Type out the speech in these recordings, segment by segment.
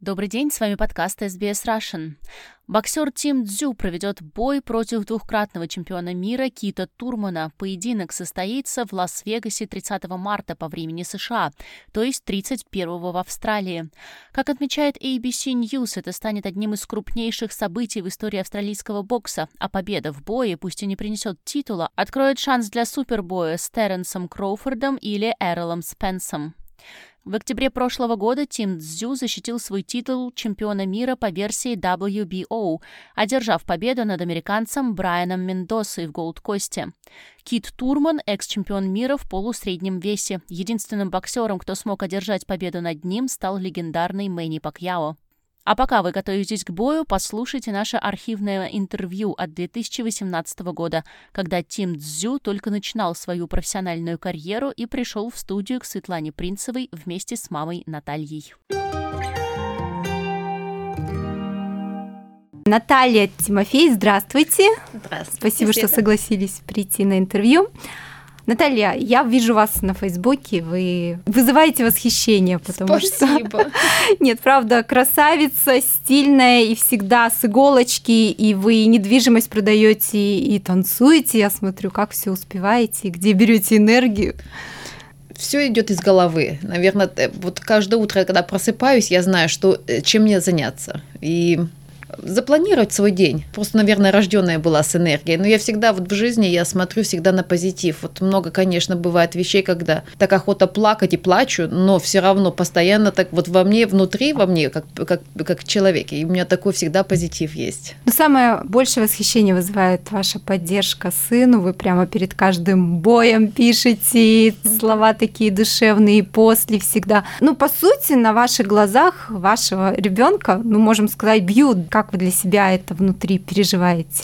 Добрый день, с вами подкаст SBS Russian. Боксер Тим Дзю проведет бой против двухкратного чемпиона мира Кита Турмана. Поединок состоится в Лас-Вегасе 30 марта по времени США, то есть 31 в Австралии. Как отмечает ABC News, это станет одним из крупнейших событий в истории австралийского бокса, а победа в бое, пусть и не принесет титула, откроет шанс для супербоя с Терренсом Кроуфордом или Эролом Спенсом. В октябре прошлого года Тим Цзю защитил свой титул чемпиона мира по версии WBO, одержав победу над американцем Брайаном Мендосой в Голд-Косте. Кит Турман – экс-чемпион мира в полусреднем весе. Единственным боксером, кто смог одержать победу над ним, стал легендарный Мэнни Пакьяо. А пока вы готовитесь к бою, послушайте наше архивное интервью от 2018 года, когда Тим Цзю только начинал свою профессиональную карьеру и пришел в студию к Светлане Принцевой вместе с мамой Натальей. Наталья Тимофей, здравствуйте. Здравствуйте. Спасибо, что согласились прийти на интервью. Наталья, я вижу вас на Фейсбуке, вы вызываете восхищение, потому Спасибо. что... Нет, правда, красавица, стильная и всегда с иголочки, и вы недвижимость продаете и танцуете, я смотрю, как все успеваете, где берете энергию. Все идет из головы. Наверное, вот каждое утро, когда просыпаюсь, я знаю, что э, чем мне заняться. И запланировать свой день. Просто, наверное, рожденная была с энергией. Но я всегда вот в жизни, я смотрю всегда на позитив. Вот много, конечно, бывает вещей, когда так охота плакать и плачу, но все равно постоянно так вот во мне, внутри во мне, как, как, как человеке. И у меня такой всегда позитив есть. Но самое большее восхищение вызывает ваша поддержка сыну. Вы прямо перед каждым боем пишете слова такие душевные после всегда. Ну, по сути, на ваших глазах вашего ребенка, ну, можем сказать, бьют как вы для себя это внутри переживаете?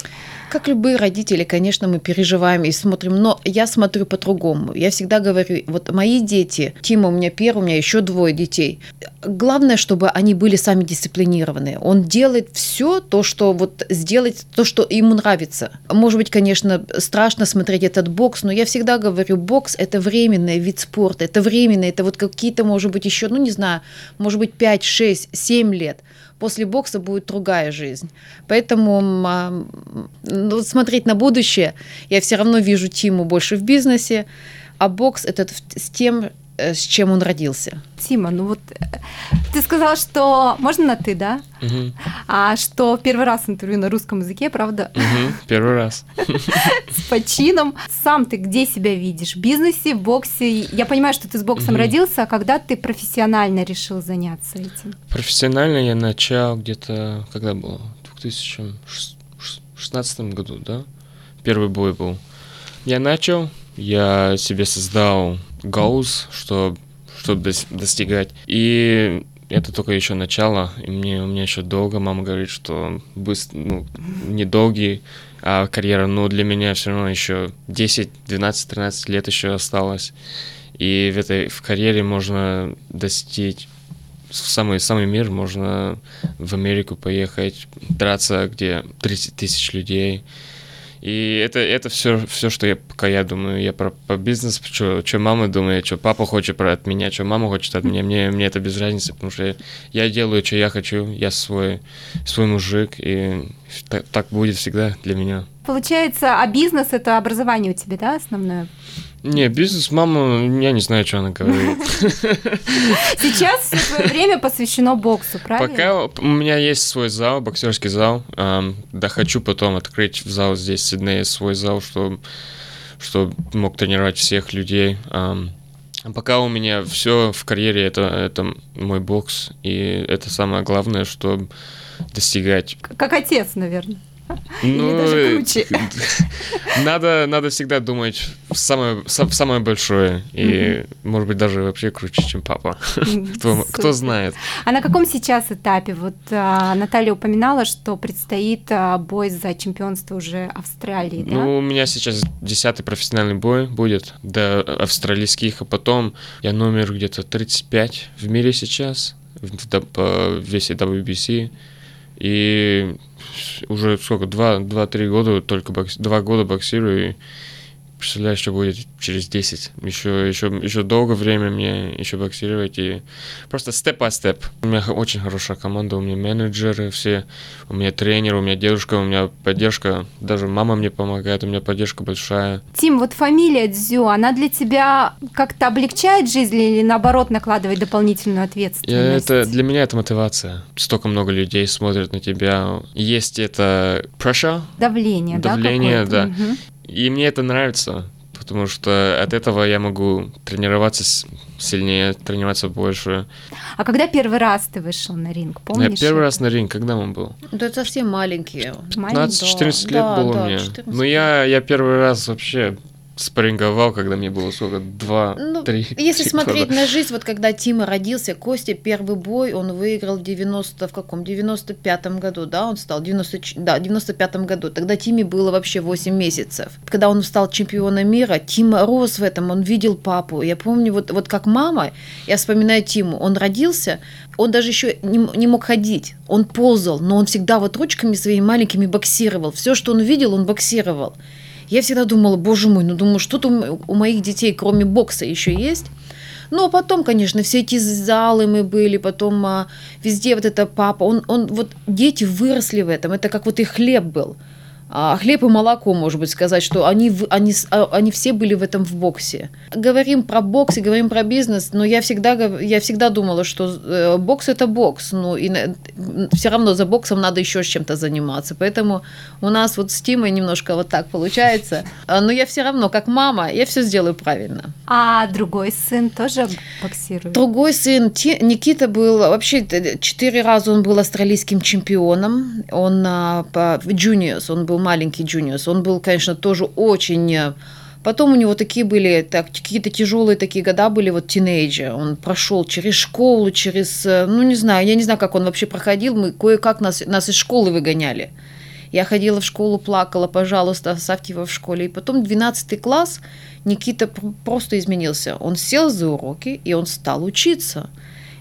Как любые родители, конечно, мы переживаем и смотрим, но я смотрю по-другому. Я всегда говорю, вот мои дети, Тима у меня первый, у меня еще двое детей. Главное, чтобы они были сами дисциплинированы. Он делает все то, что вот сделать то, что ему нравится. Может быть, конечно, страшно смотреть этот бокс, но я всегда говорю, бокс это временный вид спорта, это временно, это вот какие-то, может быть, еще, ну не знаю, может быть, 5, 6, 7 лет после бокса будет другая жизнь. Поэтому ну, смотреть на будущее, я все равно вижу Тиму больше в бизнесе, а бокс это с тем, с чем он родился. Тима, ну вот э, ты сказала, что можно на ты, да? Угу. А что первый раз интервью на русском языке, правда? Угу, первый раз. С почином. Сам ты где себя видишь? В бизнесе, в боксе? Я понимаю, что ты с боксом родился, а когда ты профессионально решил заняться этим? Профессионально я начал где-то, когда было? В 2016 году, да? Первый бой был. Я начал, я себе создал goals, что, чтобы достигать. И это только еще начало, и мне, у меня еще долго, мама говорит, что быстро, ну, недолгий а карьера, но для меня все равно еще 10, 12, 13 лет еще осталось. И в этой в карьере можно достичь в самый, самый мир, можно в Америку поехать, драться, где 30 тысяч людей, и это, это все, все, что я пока я думаю. Я про, по бизнесу, что, что мама думает, что папа хочет про от меня, что мама хочет от меня. Мне, мне это без разницы, потому что я делаю, что я хочу. Я свой, свой мужик, и так, так будет всегда для меня. Получается, а бизнес это образование у тебя, да, основное? Не, бизнес, мама, я не знаю, что она говорит. Сейчас все твое время посвящено боксу, правильно? Пока у меня есть свой зал, боксерский зал. Да хочу потом открыть в зал здесь в Сиднее свой зал, чтобы что мог тренировать всех людей. Пока у меня все в карьере это, это мой бокс, и это самое главное, что достигать. Как отец, наверное. Ну, Или даже круче. Надо, надо всегда думать в самое, в самое большое. И, mm-hmm. может быть, даже вообще круче, чем папа. кто, кто знает. А на каком сейчас этапе? Вот а, Наталья упоминала, что предстоит а, бой за чемпионство уже Австралии, да? Ну, у меня сейчас десятый профессиональный бой будет до австралийских, а потом я номер где-то 35 в мире сейчас, в, в весе WBC. И уже сколько, два-три года только бокс, два года боксирую, и представляю, что будет через 10. Еще, еще, еще долго время мне еще боксировать. И просто степ по степ. У меня очень хорошая команда, у меня менеджеры все, у меня тренер, у меня девушка, у меня поддержка. Даже мама мне помогает, у меня поддержка большая. Тим, вот фамилия Дзю, она для тебя как-то облегчает жизнь или наоборот накладывает дополнительную Я, ответственность? это, для меня это мотивация. Столько много людей смотрят на тебя. Есть это pressure, Давление, Давление, да? да. какое-то? И мне это нравится, потому что от этого я могу тренироваться сильнее, тренироваться больше. А когда первый раз ты вышел на ринг, Я помнишь? первый это? раз на ринг, когда он был? Да это совсем. Маленький? 15-14 лет да, было да, мне. 14 Но я, я первый раз вообще спарринговал, когда мне было сколько? Два, Ну, три. Если три смотреть года. на жизнь, вот когда Тима родился, Костя первый бой он выиграл в 90 в каком? 95-м году, да, он стал 90, ч- да, в 95-м году. Тогда Тиме было вообще 8 месяцев. Когда он стал чемпионом мира, Тима рос в этом, он видел папу. Я помню, вот, вот как мама, я вспоминаю Тиму, он родился, он даже еще не, не мог ходить, он ползал, но он всегда вот ручками своими маленькими боксировал. Все, что он видел, он боксировал. Я всегда думала, боже мой, ну думаю, что-то у м- у моих детей, кроме бокса, еще есть. Ну, а потом, конечно, все эти залы мы были, потом а, везде вот это папа, он, он, вот дети выросли в этом, это как вот их хлеб был. А, хлеб и молоко, может быть, сказать, что они, они, а, они все были в этом в боксе. Говорим про бокс и говорим про бизнес, но я всегда, я всегда думала, что э, бокс это бокс, ну и все равно за боксом надо еще с чем-то заниматься. Поэтому у нас вот с Тимой немножко вот так получается. А, Но я все равно, как мама, я все сделаю правильно. А другой сын тоже боксирует? Другой сын, Никита был, вообще т- четыре раза он был австралийским чемпионом, он в juniors, он был маленький juniors, он был, конечно, тоже очень... Потом у него такие были, так, какие-то тяжелые такие года были, вот тинейджер. Он прошел через школу, через, э, ну не знаю, я не знаю, как он вообще проходил, мы кое-как нас, нас из школы выгоняли. Я ходила в школу, плакала, пожалуйста, оставьте его в школе. И потом 12 класс Никита пр- просто изменился. Он сел за уроки, и он стал учиться.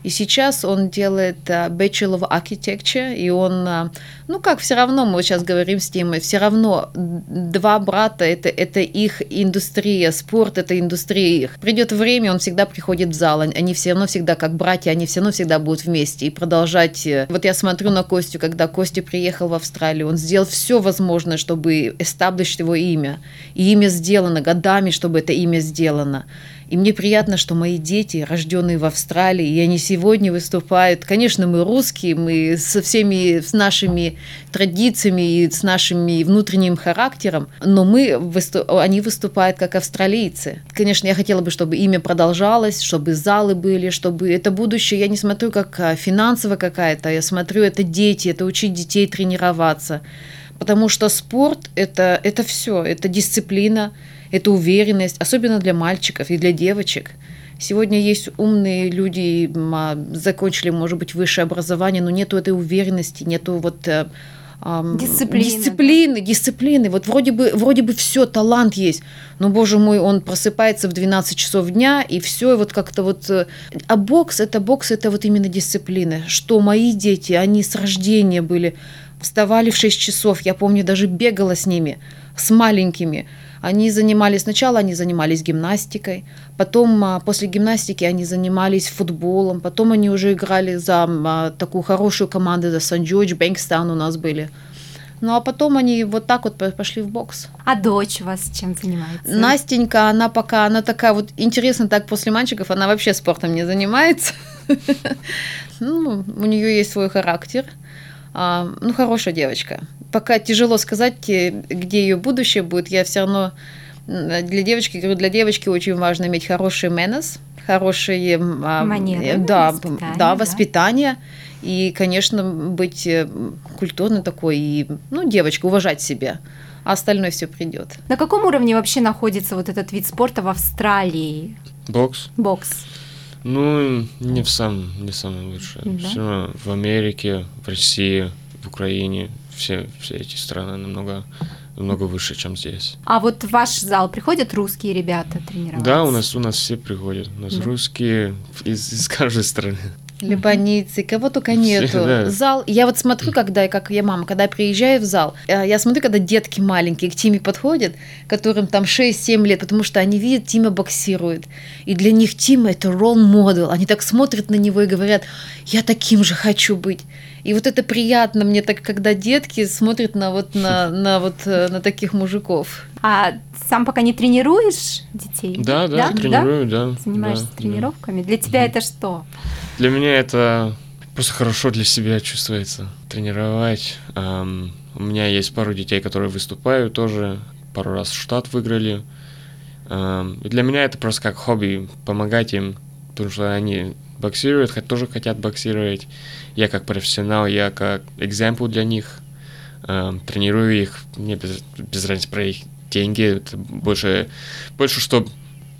И сейчас он делает а, Bachelor of Architecture, и он, а, ну как, все равно, мы сейчас говорим с Тимой, все равно два брата, это, это их индустрия, спорт это индустрия их. Придет время, он всегда приходит в зал, они- все равно всегда как братья, они все равно всегда будут вместе и продолжать. э, Вот я смотрю на Костю, когда Костя приехал в Австралию, он сделал все возможное, чтобы establish его имя. И имя сделано годами, чтобы это имя сделано. И мне приятно, что мои дети, рожденные в Австралии, и они сегодня выступают. Конечно, мы русские, мы со всеми с нашими традициями и с нашим внутренним характером, но мы они выступают как австралийцы. Конечно, я хотела бы, чтобы имя продолжалось, чтобы залы были, чтобы это будущее. Я не смотрю как а, финансово какая-то, я смотрю это дети, это учить детей тренироваться. Потому что спорт это, это все, это дисциплина, это уверенность, особенно для мальчиков и для девочек. Сегодня есть умные люди, а, закончили, может быть, высшее образование, но нету этой уверенности, нету вот э, Дисциплины, дисциплины, дисциплины. Вот вроде бы, вроде бы все, талант есть, но, боже мой, он просыпается в 12 часов дня, и все, вот как-то вот... э, А бокс, это бокс, это вот именно дисциплина. Что мои дети, они с рождения были, вставали в 6 часов, я помню, даже бегала с ними, с маленькими. Они занимались, сначала они занимались гимнастикой, потом а, после гимнастики они занимались футболом, потом они уже играли за а, такую хорошую команду, за Сан-Джордж, Бэнкстаун у нас были. Ну а потом они вот так вот по- пошли в бокс. А дочь у вас чем занимается? Настенька, она пока, она такая вот, интересно так, после мальчиков, она вообще спортом не занимается. Ну, у нее есть свой характер. А, Ну, хорошая девочка. Пока тяжело сказать, э, где ее будущее будет, я все равно для девочки, говорю, для девочки очень важно иметь хороший менес, хорошие а, Манеры, э, да, воспитание, да, да. воспитание. И, конечно, быть э, культурной такой, и, ну, девочка, уважать себя. А остальное все придет. На каком уровне вообще находится вот этот вид спорта в Австралии? Бокс? Бокс. Ну, не в самом, не самое лучшее. Да? Все равно в Америке, в России, в Украине, все, все эти страны намного, намного выше, чем здесь. А вот в ваш зал приходят русские ребята тренироваться? Да, у нас у нас все приходят. У нас Да. русские из, из каждой страны. Либоницы, кого только нету. да. Зал, я вот смотрю, когда, как я мама, когда я приезжаю в зал, э, я смотрю, когда детки маленькие к Тиме подходят, которым там 6-7 лет, потому что они видят, Тима боксирует. И для них Тима это ролл модел. Они так смотрят на него и говорят, я таким же хочу быть. И вот это приятно мне так, когда детки смотрят на вот на, на вот э, на таких мужиков. А сам пока не тренируешь детей? Да, да, тренирую, да. Занимаешься да, да. тренировками? Для тебя это что? Для меня это просто хорошо для себя чувствуется. Тренировать. Ам, у меня есть пару детей, которые выступают тоже. Пару раз в штат выиграли. Ам, и для меня это просто как хобби, помогать им, потому что они боксируют, хот- тоже хотят боксировать. Я как профессионал, я как экземпл для них. Ам, тренирую их, мне без, без разницы про их деньги, это больше, больше чтобы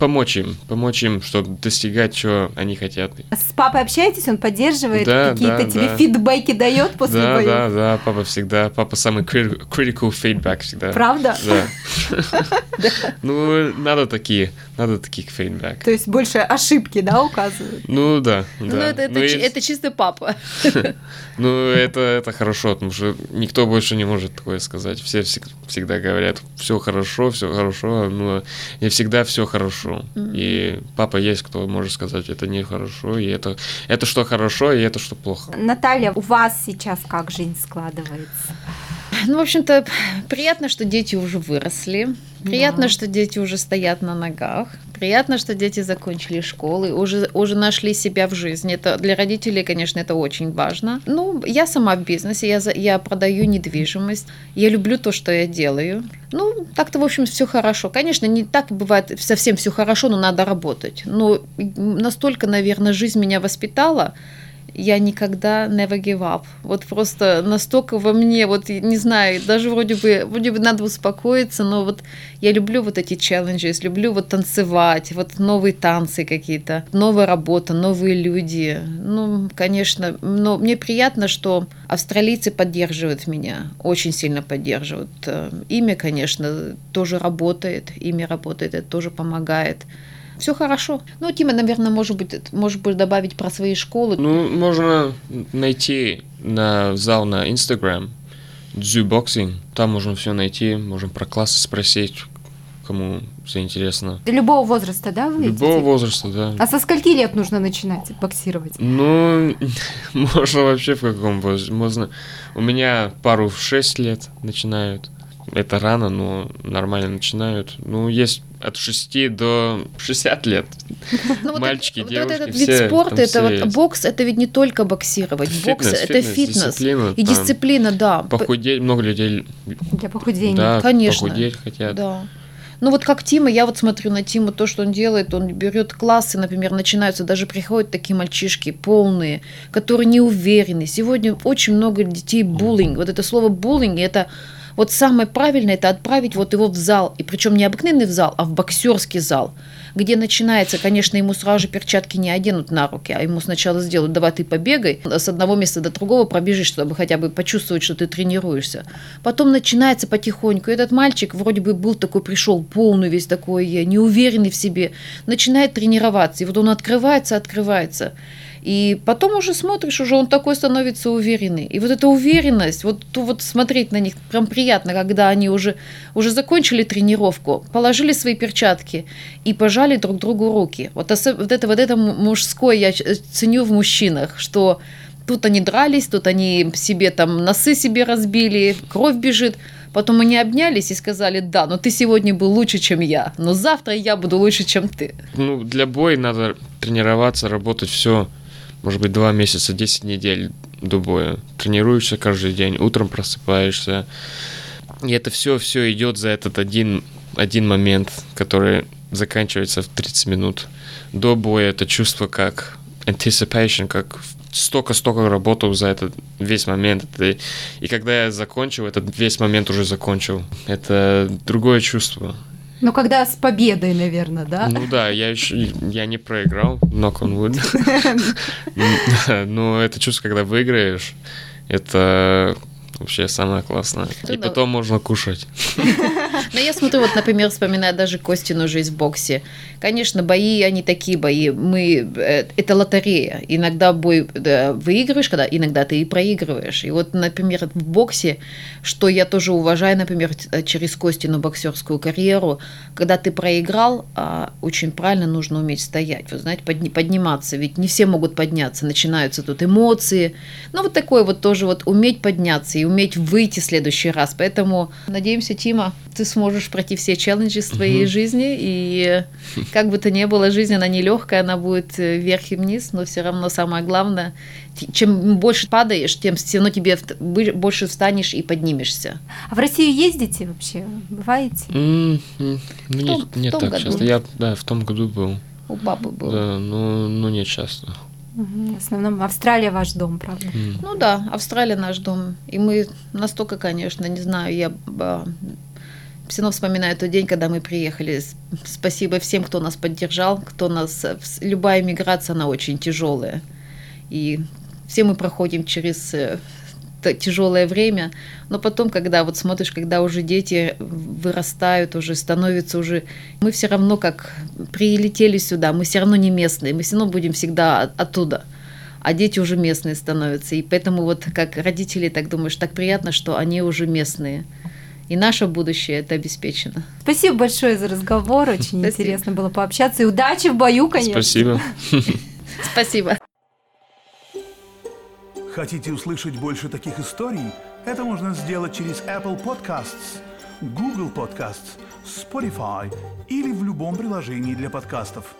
помочь им, помочь им, чтобы достигать, чего они хотят. С папой общаетесь, он поддерживает, Да, какие-то да, тебе да. фидбэки дает после да, боев? да, да, папа всегда, папа самый crit- critical feedback всегда. Правда? Да. Ну, надо такие, надо таких фидбэк. То есть больше ошибки, да, указывают? Ну, да, Ну, это, Ну, это чисто папа. Ну, это, это хорошо, потому что никто больше не может такое сказать. Все всег- всегда говорят, все хорошо, все хорошо, но не всегда все хорошо. И папа есть, кто может сказать, это нехорошо, и это, это что хорошо, и это что плохо. Наталья, у вас сейчас как жизнь складывается? Ну, в общем-то, приятно, что дети уже выросли. Приятно, Да. что дети уже стоят на ногах. Приятно, что дети закончили школы, уже, уже нашли себя в жизни. Это для родителей, конечно, это очень важно. Ну, я сама в бизнесе, я, я продаю недвижимость. Я люблю то, что я делаю. Ну, так-то, в общем, все хорошо. Конечно, не так бывает совсем все хорошо, но надо работать. Но настолько, наверное, жизнь меня воспитала, я никогда never give up. Вот просто настолько во мне, вот не знаю, даже вроде бы, вроде бы надо успокоиться, но вот я люблю вот эти челленджи, люблю вот танцевать, вот новые танцы какие-то, новая работа, новые люди. Ну, конечно, но мне приятно, что австралийцы поддерживают меня, очень сильно поддерживают. Имя, конечно, тоже работает, имя работает, это тоже помогает. Все хорошо. Ну, Тима, наверное, может быть, может быть, добавить про свои школы. Ну, можно найти на зал на Instagram Boxing. Там можно все найти, можно про классы спросить, кому заинтересно. Любого возраста, да, вы Любого идете? возраста, да. А со скольки лет нужно начинать боксировать? Ну, можно вообще в каком возрасте. Можно... У меня пару в 6 лет начинают. Это рано, но нормально начинают. Ну, есть от 6 до 60 лет. Ну, вот Мальчики, это- девушки, вот этот все, вид спорта, это вот есть. бокс, это ведь не только боксировать. бокс Фитнес, это фитнес, фитнес. дисциплина, И там. дисциплина, да. Похудеть, много людей, Для похудения. да, Конечно. похудеть хотят. Да. Ну вот как Тима, я вот смотрю на Тиму, то, что он делает, он берет классы, например, начинаются, даже приходят такие мальчишки полные, которые не уверены. Сегодня очень много детей буллинг. Вот это слово буллинг, это вот самое правильное, это отправить вот его в зал, и причем не обыкновенный в зал, а в боксерский зал, где начинается, конечно, ему сразу же перчатки не оденут на руки, а ему сначала сделают, давай ты побегай, с одного места до другого пробежишь, чтобы хотя бы почувствовать, что ты тренируешься. Потом начинается потихоньку. Этот мальчик вроде бы был такой, пришел полный весь такой, неуверенный в себе, начинает тренироваться. И вот он открывается, открывается. И потом уже смотришь, уже он такой становится уверенный. И вот эта уверенность, вот, вот смотреть на них прям приятно, когда они уже, уже закончили тренировку, положили свои перчатки и пожали друг другу руки. Вот, вот это вот это мужское я ч- ценю в мужчинах, что тут они дрались, тут они себе там носы себе разбили, кровь бежит. Потом они обнялись и сказали, да, но ты сегодня был лучше, чем я, но завтра я буду лучше, чем ты. Ну, для боя надо тренироваться, работать все, может быть, два месяца, 10 недель до боя. Тренируешься каждый день, утром просыпаешься. И это все, все идет за этот один, один момент, который заканчивается в 30 минут. До боя это чувство как anticipation, как столько-столько работал за этот весь момент. Это- и когда я закончил, этот весь момент уже закончил. Это другое чувство. Ну, когда с победой, наверное, да? Ну да, я еще я не проиграл, knock on wood. Но это чувство, когда выиграешь, это вообще самое классное. И потом можно кушать. Но я смотрю, вот, например, вспоминаю даже Костину жизнь в боксе. Конечно, бои, они такие бои. Мы, э, это лотерея. Иногда бой выигрываешь, когда иногда ты и проигрываешь. И вот, например, в боксе, что я тоже уважаю, например, через Костину боксерскую карьеру, когда ты проиграл, а, очень правильно нужно уметь стоять. Вы знаете, подни, подниматься. Ведь не все могут подняться. Начинаются тут эмоции. Ну, вот такое вот тоже вот уметь подняться и уметь выйти в следующий раз. Поэтому надеемся, Тима, ты сможешь пройти все челленджи в твоей угу. жизни. И как бы то ни было, жизнь, она нелегкая, она будет э, вверх и вниз, но все равно самое главное, чем больше падаешь, тем все равно тебе больше встанешь и поднимешься. А в Россию ездите вообще? Бываете? Mm, mm, ну, не, том, не так году. часто. Я да, в том году был. У папы был. Да, ну, ну не часто. В основном Австралия ваш дом, правда? Mm. Ну да, Австралия наш дом. И мы настолько, конечно, не знаю, я все равно вспоминаю тот день, когда мы приехали. Спасибо всем, кто нас поддержал, кто нас... Любая миграция, она очень тяжелая. И все мы проходим через э, тяжелое время, но потом, когда вот смотришь, когда уже дети вырастают, уже становятся уже, мы все равно как прилетели сюда, мы все равно не местные, мы все равно будем всегда оттуда, а дети уже местные становятся, и поэтому вот как родители так думаешь, так приятно, что они уже местные. И наше будущее это обеспечено. Спасибо большое за разговор. Очень Спасибо. интересно было пообщаться. И удачи в бою, конечно. Спасибо. Спасибо. Хотите услышать больше таких историй? Это можно сделать через Apple Podcasts, Google Podcasts, Spotify или в любом приложении для подкастов.